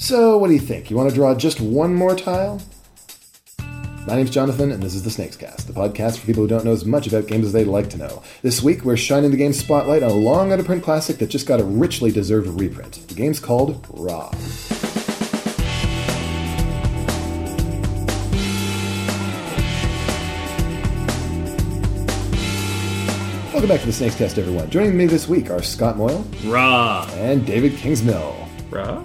So, what do you think? You want to draw just one more tile? My name's Jonathan, and this is the Snakes Cast, the podcast for people who don't know as much about games as they'd like to know. This week, we're shining the game spotlight on a long out of print classic that just got a richly deserved reprint. The game's called Ra. Welcome back to the Snakes Cast, everyone. Joining me this week are Scott Moyle Raw. and David Kingsmill. Raw?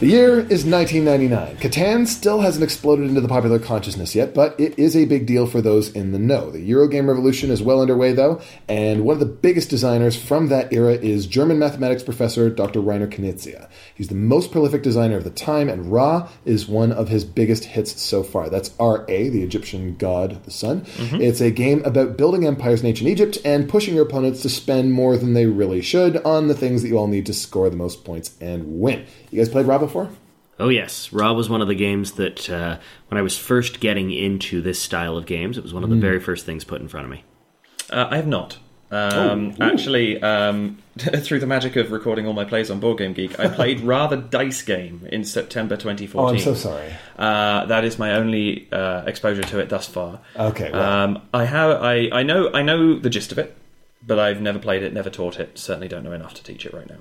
The year is 1999. Catan still hasn't exploded into the popular consciousness yet, but it is a big deal for those in the know. The Eurogame revolution is well underway, though, and one of the biggest designers from that era is German mathematics professor Dr. Reiner Knizia. He's the most prolific designer of the time, and Ra is one of his biggest hits so far. That's Ra, the Egyptian god, the sun. Mm-hmm. It's a game about building empires in ancient Egypt and pushing your opponents to spend more than they really should on the things that you all need to score the most points and win. You guys played Ra before? Oh, yes. Ra was one of the games that, uh, when I was first getting into this style of games, it was one of the very first things put in front of me. Uh, I have not. Um, Oh, actually, um, through the magic of recording all my plays on Board Game Geek, I played Ra the Dice Game in September 2014. Oh, I'm so sorry. Uh, that is my only uh, exposure to it thus far. Okay, well. Um, I have. I, I know. I know the gist of it, but I've never played it, never taught it. Certainly don't know enough to teach it right now.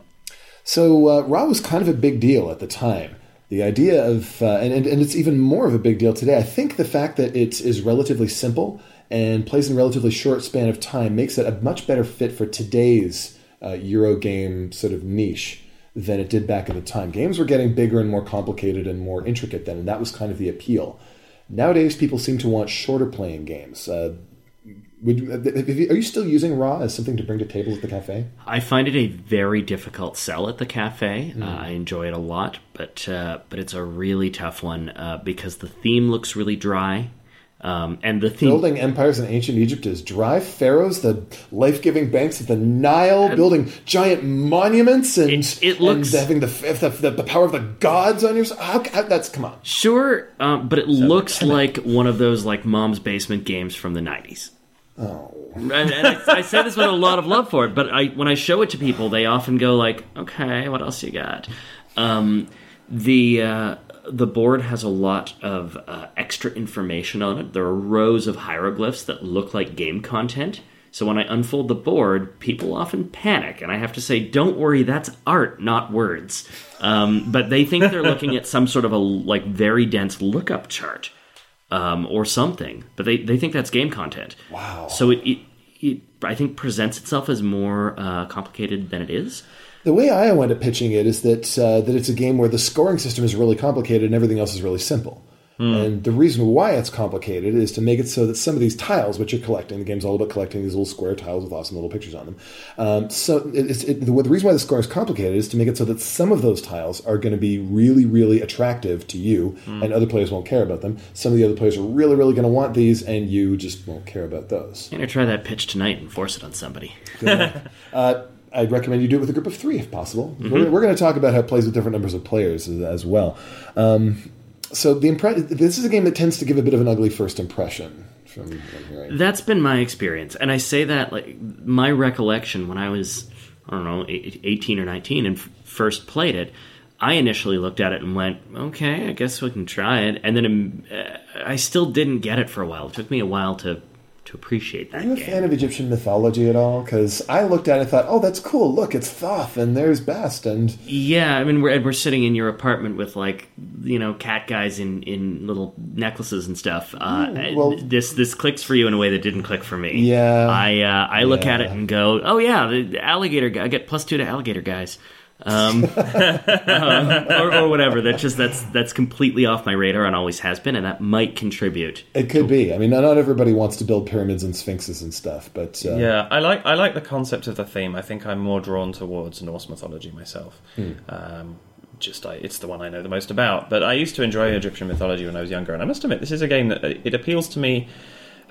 So uh, Ra was kind of a big deal at the time. The idea of, uh, and, and, and it's even more of a big deal today. I think the fact that it is relatively simple and plays in a relatively short span of time makes it a much better fit for today's uh, Euro game sort of niche than it did back in the time. Games were getting bigger and more complicated and more intricate then, and that was kind of the appeal. Nowadays, people seem to want shorter playing games. Uh, would you, you- are you still using Ra as something to bring to tables at the cafe? I find it a very difficult sell at the cafe. Hmm. Uh, I enjoy it a lot, but uh, but it's a really tough one uh, because the theme looks really dry, um, and the theme Building empires in ancient Egypt is dry pharaohs, the life-giving banks of the Nile, building giant monuments, and It- it looks- and having the, the, the the power of the gods on your side. That's come on. Sure, um, but it looks like one of those like mom's basement games from the '90s. Oh, And, and I, I say this with a lot of love for it, but I when I show it to people, they often go like, "Okay, what else you got?" Um, the uh, the board has a lot of uh, extra information on it. There are rows of hieroglyphs that look like game content. So when I unfold the board, people often panic, and I have to say, "Don't worry, that's art, not words." Um, but they think they're looking at some sort of a like very dense lookup chart um, or something, but they, they think that's game content. Wow. So it, it, it I think presents itself as more uh, complicated than it is. the way I wound up pitching it is that uh, that it's a game where the scoring system is really complicated and everything else is really simple. And the reason why it's complicated is to make it so that some of these tiles, which you're collecting, the game's all about collecting these little square tiles with awesome little pictures on them. Um, so it, it, the, the reason why the score is complicated is to make it so that some of those tiles are going to be really, really attractive to you, and other players won't care about them. Some of the other players are really, really going to want these, and you just won't care about those. I'm gonna try that pitch tonight and force it on somebody. Uh, I'd recommend you do it with a group of three if possible. We're, we're going to talk about how it plays with different numbers of players as, as well. Um, so the impre- this is a game that tends to give a bit of an ugly first impression. From. That's been my experience, and I say that like my recollection when I was I don't know 18 or 19 and f- first played it. I initially looked at it and went, "Okay, I guess we can try it," and then uh, I still didn't get it for a while. It took me a while to to appreciate that Are you a game. fan of Egyptian mythology at all? Because I looked at it and thought, oh, that's cool. Look, it's Thoth, and there's Bast, and Yeah, I mean, we're, we're sitting in your apartment with like you know cat guys in, in little necklaces and stuff. Uh, well- this this clicks for you in a way that didn't click for me. Yeah. I uh, I look at it and go, oh yeah, the alligator guy. I get plus two to alligator guys. Um, uh, or, or whatever. That's just that's that's completely off my radar and always has been, and that might contribute. it could be. I mean, not not everybody wants to build pyramids and sphinxes and stuff, but uh, Yeah, I like I like the concept of the theme. I think I'm more drawn towards Norse mythology myself. Um, just I, it's the one I know the most about. But I used to enjoy Egyptian mythology when I was younger, and I must admit this is a game that uh, it appeals to me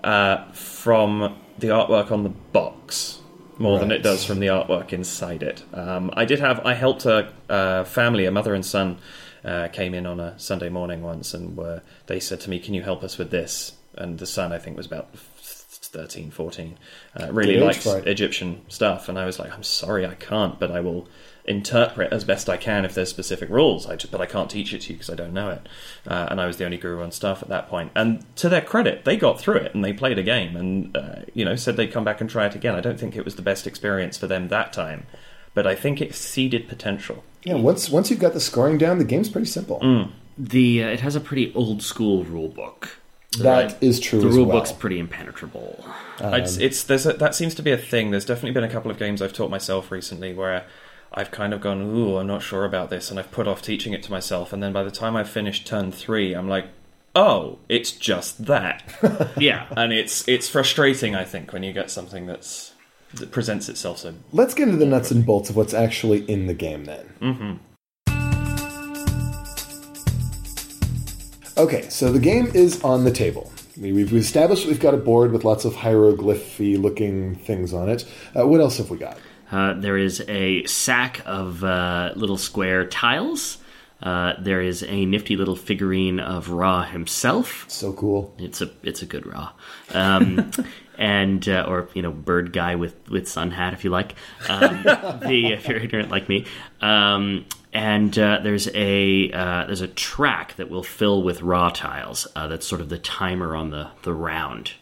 uh, from the artwork on the box more than it does from the artwork inside it. Um, I did have I helped a, a family, a mother and son, uh, came in on a Sunday morning once, and were they said to me, "Can you help us with this?" And the son, I think, was about 13, 14, uh, really likes. Egyptian stuff, and I was like, "I'm sorry, I can't, but I will." Interpret as best I can if there's specific rules. I just, but I can't teach it to you because I don't know it. Uh, and I was the only guru on staff at that point. And to their credit, they got through it and they played a game and uh, you know said they'd come back and try it again. I don't think it was the best experience for them that time, but I think it exceeded potential. Yeah, once once you've got the scoring down, the game's pretty simple. Mm. The uh, it has a pretty old school rule book. That is true. The as rule well. book's pretty impenetrable. it's, it's there's a, that seems to be a thing. There's definitely been a couple of games I've taught myself recently where I've kind of gone, ooh, I'm not sure about this, and I've put off teaching it to myself, and then by the time I've finished turn three, I'm like, oh, it's just that, Yeah. and it's it's frustrating. I think when you get something that's that presents itself so. Let's get into the nuts and bolts of what's actually in the game then. Mm-hmm. Okay, so the game is on the table. We- We've we've established we've got a board with lots of hieroglyphy looking things on it. Uh, what else have we got? Uh, there is a sack of uh, little square tiles. Uh, there is a nifty little figurine of Ra himself. So cool. It's a it's a good Ra, um, and uh, or you know bird guy with with sun hat if you like. Um, the if you're ignorant like me. Um, and uh, there's a uh, there's a track that will fill with Ra tiles. Uh, that's sort of the timer on the the round.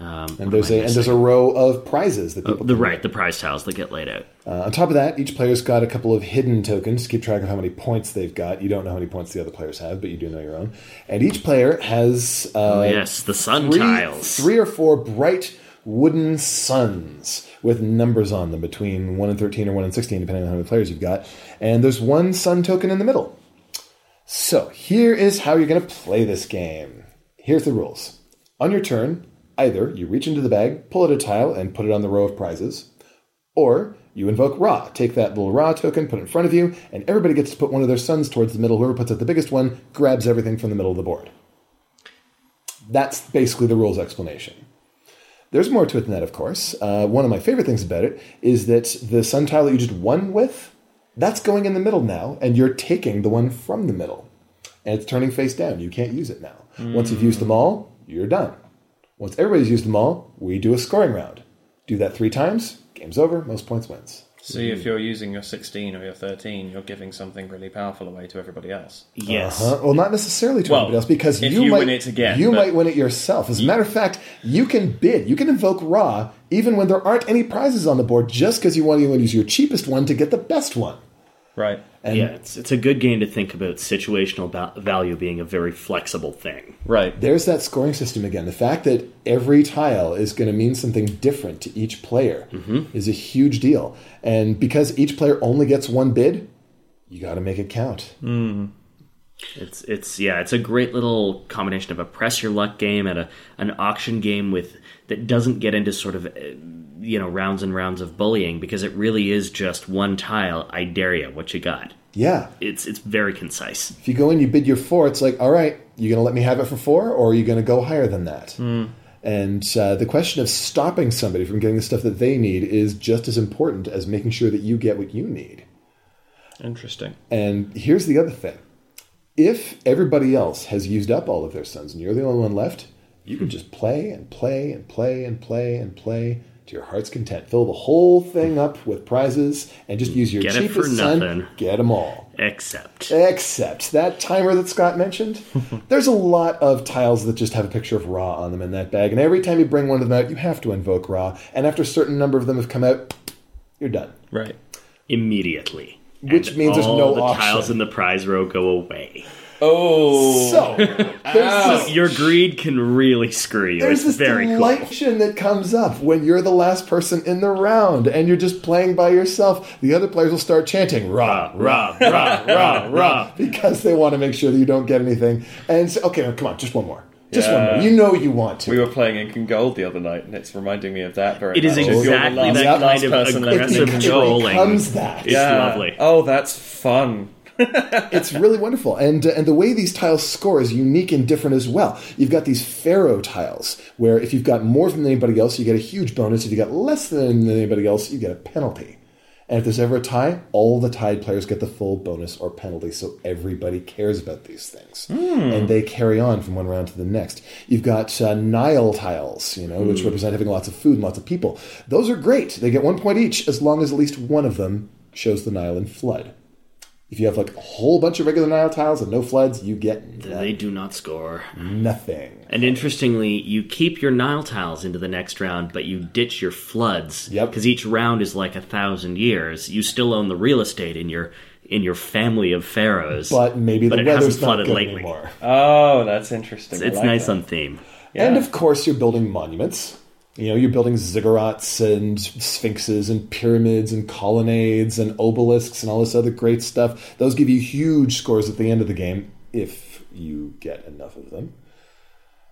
And there's a and there's a row of prizes that people The can right the prize tiles that get laid out. Uh, on top of that, each player's got a couple of hidden tokens to keep track of how many points they've got. You don't know how many points the other players have, but you do know your own. And each player has uh, yes, the sun three, tiles. three or four bright wooden suns with numbers on them between 1 and 13 or 1 and 16, depending on how many players you've got. And there's one sun token in the middle. So here is how you're going to play this game. Here's the rules. On your turn, either you reach into the bag, pull out a tile, and put it on the row of prizes, or you invoke Ra. Take that little Ra token, put it in front of you, and everybody gets to put one of their suns towards the middle. Whoever puts out the biggest one grabs everything from the middle of the board. That's basically the rules explanation. There's more to it than that, of course. Uh, one of my favorite things about it is that the sun tile that you just won with, that's going in the middle now, and you're taking the one from the middle. And it's turning face down. You can't use it now. Once you've used them all, you're done. Once everybody's used them all, we do a scoring round. Do that three times, game's over, most points wins. See, if you're using your 16 or your 13, you're giving something really powerful away to everybody else. Yes. Uh, well, not necessarily to Well, anybody else, because if you, you might win it again, You might win it yourself. As a matter of fact, you can bid. You can invoke Ra even when there aren't any prizes on the board, just because you want to use your cheapest one to get the best one. Right. And yeah, it's it's a good game to think about situational ba- value being a very flexible thing. Right. there's that scoring system again. The fact that every tile is going to mean something different to each player mm-hmm. is a huge deal. And because each player only gets one bid, you got to make it count. Mm-hmm. It's it's yeah, it's a great little combination of a press your luck game and a an auction game with that doesn't get into sort of uh, you know rounds and rounds of bullying because it really is just one tile. I dare you. What you got? Yeah. It's it's very concise. If you go in, you bid your four, it's like, all right, you're going to let me have it for four, or are you going to go higher than that? And uh, the question of stopping somebody from getting the stuff that they need is just as important as making sure that you get what you need. Interesting. And here's the other thing if everybody else has used up all of their suns and you're the only one left, you can just play and play and play and play and play to your heart's content. Fill the whole thing up with prizes and just use your Get it cheapest for sun. nothing. Get them all. Except Except that timer that Scott mentioned, there's a lot of tiles that just have a picture of Ra on them in that bag. And every time you bring one of them out, you have to invoke Ra. And after a certain number of them have come out, you're done. Right. immediately. Which And means there's no the auction. tiles in the prize row go away. Oh. So, there's this Your greed can really screw you. There's it's this very cool. that comes up when you're the last person in the round and you're just playing by yourself. The other players will start chanting rah rah rah rah rah because they want to make sure that you don't get anything. And so, okay, come on, just one more, just one more. You know you want to. We were playing Incan Gold the other night, and it's reminding me of that very It is much. If exactly last- that Yeah. kind of person left in aggressive Incan it Gold. becomes that. It's lovely. Oh, that's fun. It's really wonderful, and uh, and the way these tiles score is unique and different as well. You've got these pharaoh tiles where if you've got more than anybody else, you get a huge bonus. If you got less than anybody else, you get a penalty. And if there's ever a tie, all the tied players get the full bonus or penalty. So everybody cares about these things, and they carry on from one round to the next. You've got uh, Nile tiles, you know, which represent having lots of food and lots of people. Those are great. They get one point each as long as at least one of them shows the Nile in flood. If you have like a whole bunch of regular Nile tiles and no floods, you get They do not score. nothing. And interestingly, you keep your Nile tiles into the next round, but you ditch your floods. Yep. Because each round is like a thousand years. You still own the real estate in your in your family of pharaohs. But maybe But the it hasn't weather's not flooded good lately. anymore. Oh, that's interesting. I it's like nice that. on theme. Yeah. And of course, you're building monuments. You know, you're building ziggurats and sphinxes and pyramids and colonnades and obelisks and all this other great stuff. Those give you huge scores at the end of the game if you get enough of them.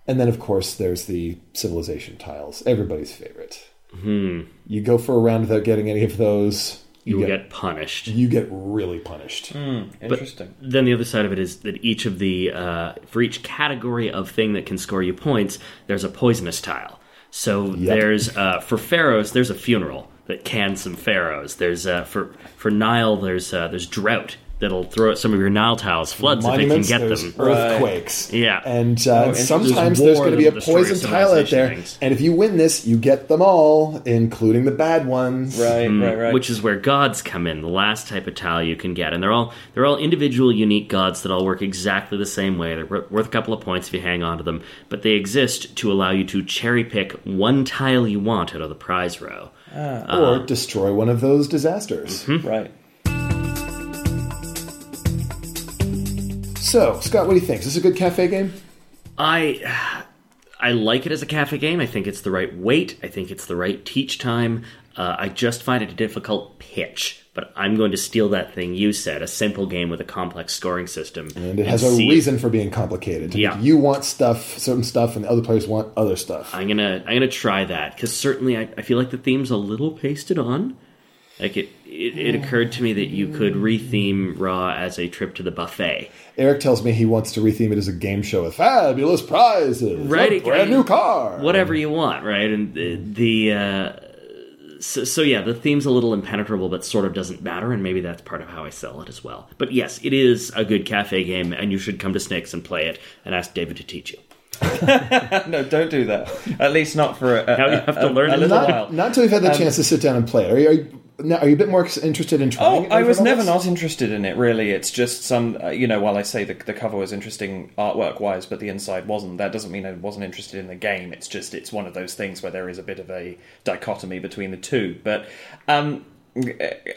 And then, of course, there's the civilization tiles, everybody's favorite. You go for a round without getting any of those, You you get, get punished. you get really punished. Interesting. Then the other side of it is that each of the uh, for each category of thing that can score you points, there's a poisonous tile. So there's uh, for pharaohs, there's a funeral that cans some pharaohs. There's uh, for for Nile, there's uh, there's drought that'll throw out some of your Nile tiles, floods if it can get there's them. earthwars. Yeah. And uh, interesting. sometimes There's there's going to be a poison tile out there. things. And if you win this, you get them all, including the bad ones. Right, mm, right, right. Which is where gods come in, the last type of tile you can get, and they're all they're all individual, unique gods that all work exactly the same way. They're worth a couple of points if you hang on to them, but they exist to allow you to cherry pick one tile you want out of the prize row. Uh, or destroy one of those disasters. Mm-hmm. right. So, Scott, what do you think? Is this a good cafe game? I I like it as a cafe game. I think it's the right weight. I think it's the right teach time. Uh, I just find it a difficult pitch, but I'm going to steal that thing you said: a simple game with a complex scoring system. And it has a see- reason for being complicated. Yeah. you want stuff, certain stuff, and the other players want other stuff. I'm gonna I'm gonna try that because certainly I, I feel like the theme's a little pasted on. Like it, it, it occurred to me that you could retheme Ra as a trip to the buffet. Eric tells me he wants to retheme it as a game show with fabulous prizes, Right, a brand new car, whatever you want, right? And the, the uh, so, so yeah, the theme's a little impenetrable, but sort of doesn't matter, and maybe that's part of how I sell it as well. But yes, it is a good cafe game, and you should come to Snakes and play it, and ask David to teach you. No, don't do that. At least not for a, a, Now you have to a- learn a it. little Not, while. not until we've had the chance to sit down and play it. Are you, are you, now, are you a bit more interested in trying? Oh, it I was never not interested in it. Really, it's just some. Uh, you know, while I say the, the cover was interesting artwork wise, but the inside wasn't. That doesn't mean I wasn't interested in the game. It's just it's one of those things where there is a bit of a dichotomy between the two. But um, uh,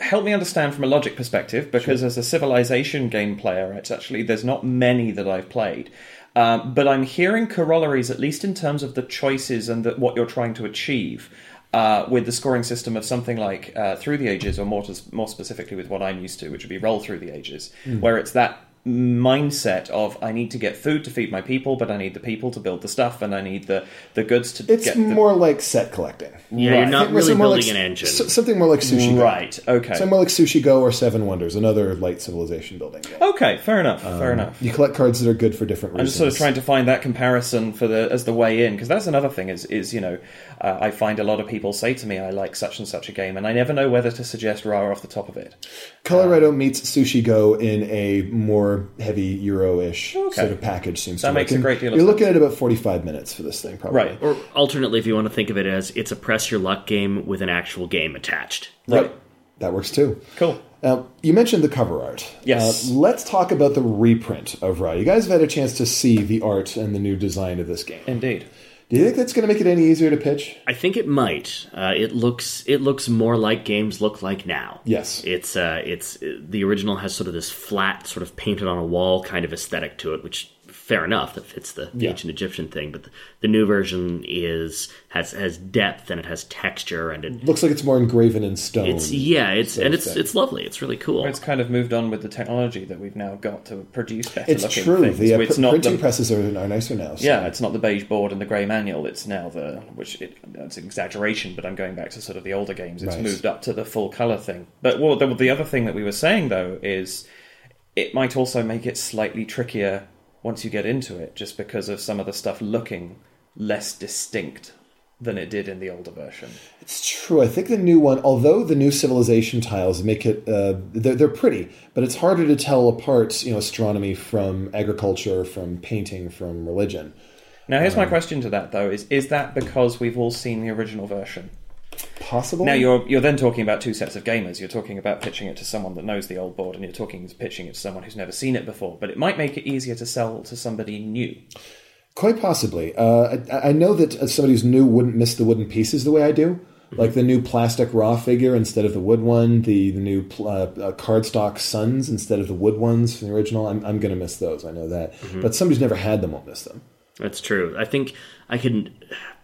help me understand from a logic perspective, because as a civilization game player, it's actually there's not many that I've played. Um, but I'm hearing corollaries, at least in terms of the choices and the, what you're trying to achieve uh, with the scoring system of something like uh, Through the Ages, or more, to, more specifically with what I'm used to, which would be Roll Through the Ages, where it's that mindset of I need to get food to feed my people, but I need the people to build the stuff, and I need the, the goods to It's get the, more like set collecting. Yeah, Right. you're not really building like, an engine. something more like Sushi Go. right. Okay. Something more like Sushi Go or Seven Wonders, another light civilization building game. Okay. Fair enough. fair enough. You collect cards that are good for different reasons. I'm just sort of trying to find that comparison for the as the way in because that's another thing is is you know uh, I find a lot of people say to me I like such and such a game and I never know whether to suggest Ra off the top of it. Coloretto meets Sushi Go in a more heavy Euro-ish Okay. sort of package. Seems That to makes work. a great deal of You're sense. looking at about 45 minutes for this thing, probably. Right. Or alternately, if you want to think of it as it's a press your luck game with an actual game attached. Right. Yep. That works too. Cool. Now, you mentioned the cover art. Yes. Uh, let's talk about the reprint of Ra. You guys have had a chance to see the art and the new design of this game. Indeed. Do you think that's going to make it any easier to pitch? I think it might. Uh, it looks it looks more like games look like now. Yes. It's uh, it's the original has sort of this flat, sort of painted on a wall kind of aesthetic to it, which fair enough that fits the Yeah. ancient Egyptian thing. But the, the new version is has has depth and it has texture and it, Looks like it's more engraven in stone. it's yeah it's sort and it's thing. it's lovely. It's really cool. It's kind of moved on with the technology that we've now got to produce better It's looking true. things. The uh, it's pr- not printing the, presses are, are nicer now. so- yeah, it's not the beige board and the grey manual. It's now the which it, that's an exaggeration, but I'm going back to sort of the older games. It's Right. moved up to the full color thing. But well, the, the other thing that we were saying though is it might also make it slightly trickier once you get into it, just because of some of the stuff looking less distinct than it did in the older version. It's true. I think the new one, although the new civilization tiles make it, uh, they're, they're pretty, but it's harder to tell apart, you know, astronomy from agriculture, from painting, from religion. Now, here's my question to that though: is is that because we've all seen the original version? Possible. Now you're you're then talking about two sets of gamers. You're talking about pitching it to someone that knows the old board, and you're talking pitching it to someone who's never seen it before. But it might make it easier to sell to somebody new. Quite possibly. Uh, I, I know that somebody who's new wouldn't miss the wooden pieces the way I do. Like the new plastic Ra figure instead of the wood one, the the new pl- uh, uh, cardstock suns instead of the wood ones from the original. I'm, I'm going to miss those. I know that. But somebody who's never had them won't miss them. That's true. I think I can.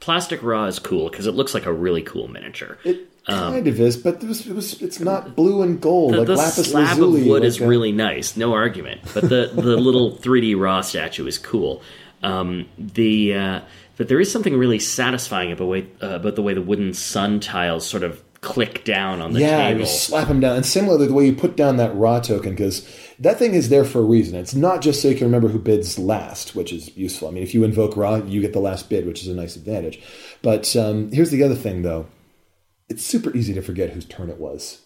Plastic Ra is cool because it looks like a really cool miniature. It kind of is, but it was, it was it's not blue and gold the like the lapis slab lazuli. of wood like is a- really nice, no argument. But the the little 3D Ra statue is cool. Um, the uh, but there is something really satisfying about, way, uh, about the way the wooden sun tiles sort of click down on the yeah, table. you slap them down, and similarly the way you put down that Ra token because that thing is there for a reason. It's not just so you can remember who bids last, which is useful. I mean, if you invoke Ra, you get the last bid, which is a nice advantage. But um, here's the other thing, though: it's super easy to forget whose turn it was.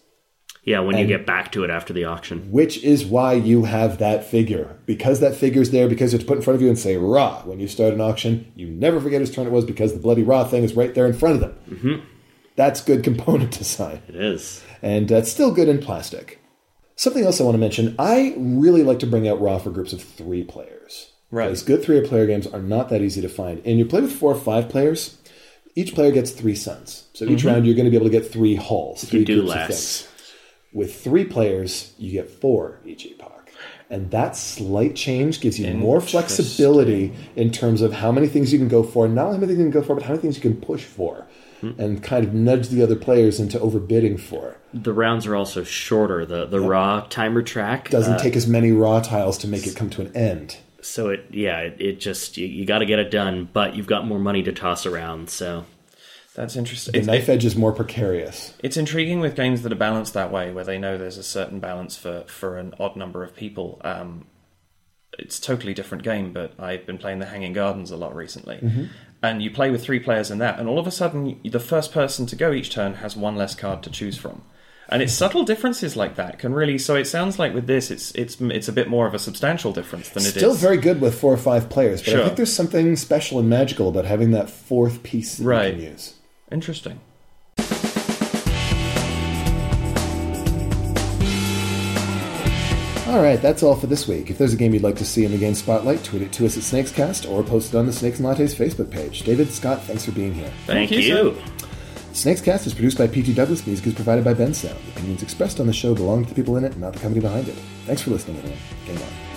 Yeah, when you get back to it after the auction. which is why you have that figure. Because that figure's there, because it's put in front of you and say Ra when you start an auction, you never forget whose turn it was because the bloody Ra thing is right there in front of them. Mm-hmm. That's good component design. It is. And uh, it's still good in plastic. Something else I want to mention I really like to bring out Ra for groups of three players. Right. Because good three player games are not that easy to find. And you play with four or five players, each player gets three suns. So each mm-hmm. round you're going to be able to get three hulls. Three You do less. With three players, you get four each epoch. And that slight change gives you more flexibility in terms of how many things you can go for, not only how many things you can go for, but how many things you can push for, and kind of nudge the other players into overbidding for. The rounds are also shorter. The the Ra timer track Doesn't uh, take as many Ra tiles to make it come to an end. so it yeah it, it just you, you got to get it done, but you've got more money to toss around. So That's interesting. The It's, knife edge is more precarious. it's intriguing with games that are balanced that way, where they know there's a certain balance for, for an odd number of people. Um, it's a totally different game, but I've been playing the Hanging Gardens a lot recently. And you play with three players in that, and all of a sudden, the first person to go each turn has one less card to choose from. And it's subtle differences like that can really. So it sounds like with this, it's it's it's a bit more of a substantial difference than it is. Still very good with four or five players, but I think there's something special and magical about having that fourth piece that Right. you can use. interesting. All right, that's all for this week. If there's a game you'd like to see in the game spotlight, tweet it to us at Snakescast or post it on the Snakes and Lattes Facebook page. David, Scott, thanks for being here. thank, Thank you, you. Snakescast is produced by P.T. Douglas. Music is provided by Bensound. The opinions expressed on the show belong to the people in it, not the company behind it. Thanks for listening, everyone. Game on.